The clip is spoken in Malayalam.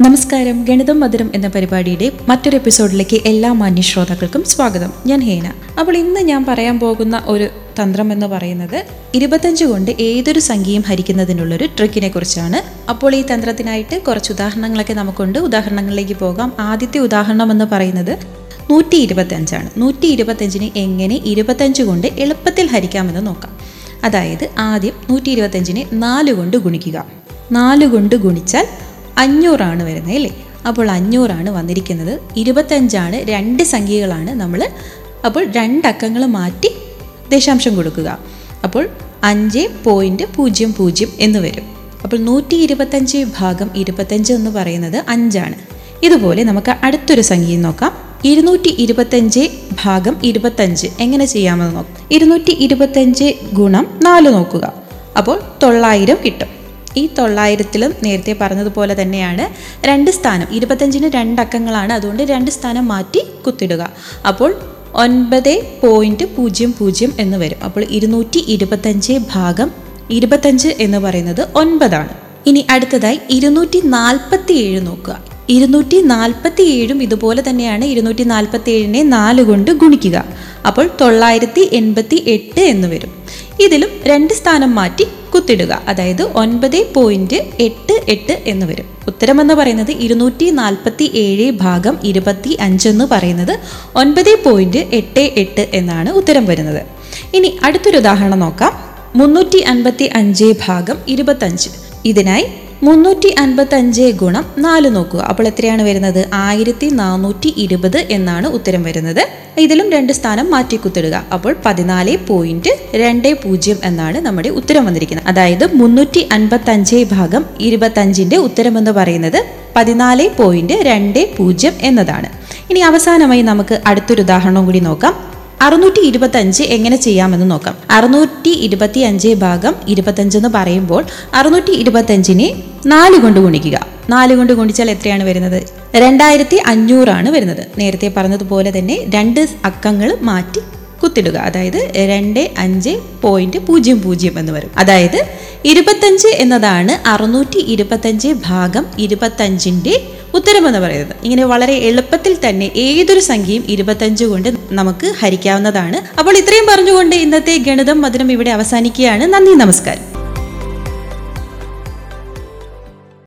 നമസ്കാരം. ഗണിതം മധുരം എന്ന പരിപാടിയുടെ മറ്റൊരു എപ്പിസോഡിലേക്ക് എല്ലാ മാന്യ ശ്രോതാക്കൾക്കും സ്വാഗതം. ഞാൻ ഹേന. അപ്പോൾ ഇന്ന് ഞാൻ പറയാൻ പോകുന്ന ഒരു തന്ത്രം എന്ന് പറയുന്നത് ഇരുപത്തഞ്ച് കൊണ്ട് ഏതൊരു സംഖ്യയും ഹരിക്കുന്നതിനുള്ളൊരു ട്രിക്കിനെ കുറിച്ചാണ്. അപ്പോൾ ഈ തന്ത്രത്തിനായിട്ട് കുറച്ച് ഉദാഹരണങ്ങളൊക്കെ നമുക്കുണ്ട്. ഉദാഹരണങ്ങളിലേക്ക് പോകാം. ആദ്യത്തെ ഉദാഹരണം എന്ന് പറയുന്നത് നൂറ്റി ഇരുപത്തഞ്ചാണ് നൂറ്റി ഇരുപത്തഞ്ചിനെ എങ്ങനെ ഇരുപത്തഞ്ച് കൊണ്ട് എളുപ്പത്തിൽ ഹരിക്കാമെന്ന് നോക്കാം. അതായത് ആദ്യം നൂറ്റി ഇരുപത്തഞ്ചിനെ നാല് കൊണ്ട് ഗുണിക്കുക. നാല് കൊണ്ട് ഗുണിച്ചാൽ അഞ്ഞൂറാണ് വരുന്നത് അല്ലേ? അപ്പോൾ അഞ്ഞൂറാണ് വന്നിരിക്കുന്നത്. ഇരുപത്തഞ്ചാണ് രണ്ട് സംഖ്യകളാണ് നമ്മൾ അപ്പോൾ രണ്ടക്കങ്ങൾ മാറ്റി ദശാംശം കൊടുക്കുക. അപ്പോൾ അഞ്ച് പോയിന്റ് പൂജ്യം പൂജ്യം എന്ന് വരും. അപ്പോൾ നൂറ്റി ഇരുപത്തഞ്ച് ഭാഗം ഇരുപത്തഞ്ച് എന്ന് പറയുന്നത് അഞ്ചാണ്. ഇതുപോലെ നമുക്ക് അടുത്തൊരു സംഖ്യയും നോക്കാം. ഇരുന്നൂറ്റി ഇരുപത്തഞ്ച് ഭാഗം ഇരുപത്തഞ്ച് എങ്ങനെ ചെയ്യാമെന്ന് നോക്കാം. ഇരുന്നൂറ്റി ഇരുപത്തഞ്ച് ഗുണം നാല് നോക്കുക. അപ്പോൾ തൊള്ളായിരം കിട്ടും. ഈ തൊള്ളായിരത്തിലും നേരത്തെ പറഞ്ഞതുപോലെ തന്നെയാണ് രണ്ട് സ്ഥാനം ഇരുപത്തഞ്ചിന് രണ്ട് അക്കങ്ങളാണ്. അതുകൊണ്ട് രണ്ട് സ്ഥാനം മാറ്റി കുത്തിടുക അപ്പോൾ ഒൻപത് പോയിന്റ് പൂജ്യം പൂജ്യം എന്ന് വരും. അപ്പോൾ ഇരുന്നൂറ്റി ഇരുപത്തഞ്ച് ഭാഗം ഇരുപത്തഞ്ച് എന്ന് പറയുന്നത് ഒൻപതാണ്. ഇനി അടുത്തതായി ഇരുന്നൂറ്റി നാൽപ്പത്തി ഏഴ് നോക്കുക. ഇരുന്നൂറ്റി നാൽപ്പത്തി ഏഴും ഇതുപോലെ തന്നെയാണ് ഇരുന്നൂറ്റി നാൽപ്പത്തി ഏഴിനെ നാല് കൊണ്ട് ഗുണിക്കുക. അപ്പോൾ തൊള്ളായിരത്തി എൺപത്തി എട്ട് എന്ന് വരും. ഇതിലും രണ്ട് സ്ഥാനം മാറ്റി കുത്തിടുക. അതായത് ഒൻപത് പോയിന്റ് എട്ട് എട്ട് എന്ന് വരും. ഉത്തരമെന്ന് പറയുന്നത് ഇരുന്നൂറ്റി നാൽപ്പത്തി ഏഴ് ഭാഗം ഇരുപത്തി അഞ്ചെന്ന് പറയുന്നത് ഒൻപത് പോയിന്റ് എട്ട് എട്ട് എന്നാണ് ഉത്തരം വരുന്നത്. ഇനി അടുത്തൊരു ഉദാഹരണം നോക്കാം. മുന്നൂറ്റി അൻപത്തി അഞ്ച് ഭാഗം ഇരുപത്തഞ്ച് ഇതിനായി മുന്നൂറ്റി അൻപത്തി അഞ്ച് ഗുണം നാല് നോക്കുക അപ്പോൾ എത്രയാണ് വരുന്നത്? ആയിരത്തി നാനൂറ്റി ഇരുപത് എന്നാണ് ഉത്തരം വരുന്നത്. ഇതിലും രണ്ട് സ്ഥാനം മാറ്റിക്കുത്തിടുക. അപ്പോൾ പതിനാല് പോയിന്റ് രണ്ട് പൂജ്യം എന്നാണ് നമ്മുടെ ഉത്തരം വന്നിരിക്കുന്നത്. അതായത് മുന്നൂറ്റി അൻപത്തി അഞ്ച് ഭാഗം ഇരുപത്തഞ്ചിന്റെ ഉത്തരം എന്ന് പറയുന്നത് പതിനാല് പോയിന്റ് രണ്ട് പൂജ്യം എന്നതാണ്. ഇനി അവസാനമായി നമുക്ക് അടുത്തൊരു ഉദാഹരണം കൂടി നോക്കാം. അറുന്നൂറ്റി ഇരുപത്തി അഞ്ച് എങ്ങനെ ചെയ്യാമെന്ന് നോക്കാം. അറുന്നൂറ്റി ഇരുപത്തി അഞ്ച് ഭാഗം ഇരുപത്തഞ്ച് എന്ന് പറയുമ്പോൾ അറുന്നൂറ്റി ഇരുപത്തഞ്ചിനെ നാല് കൊണ്ട് ഗുണിക്കുക. നാല് കൊണ്ട് ഗുണിച്ചാൽ എത്രയാണ് വരുന്നത്? രണ്ടായിരത്തി അഞ്ഞൂറാണ് വരുന്നത്. നേരത്തെ പറഞ്ഞതുപോലെ തന്നെ രണ്ട് അക്കങ്ങൾ മാറ്റി കുത്തിടുക. അതായത് രണ്ട് അഞ്ച് പോയിന്റ് പൂജ്യം പൂജ്യം എന്ന് വരും. അതായത് ഇരുപത്തഞ്ച് എന്നതാണ് അറുന്നൂറ്റി ഇരുപത്തഞ്ച് ഭാഗം ഇരുപത്തഞ്ചിന്റെ ഉത്തരമെന്ന് പറയുന്നത്. ഇങ്ങനെ വളരെ എളുപ്പത്തിൽ തന്നെ ഏതൊരു സംഖ്യയും ഇരുപത്തഞ്ച് കൊണ്ട് നമുക്ക് ഹരിക്കാവുന്നതാണ്. അപ്പോൾ ഇത്രയും പറഞ്ഞുകൊണ്ട് ഇന്നത്തെ ഗണിതം മധുരം ഇവിടെ അവസാനിക്കുകയാണ്. നന്ദി നമസ്കാരം.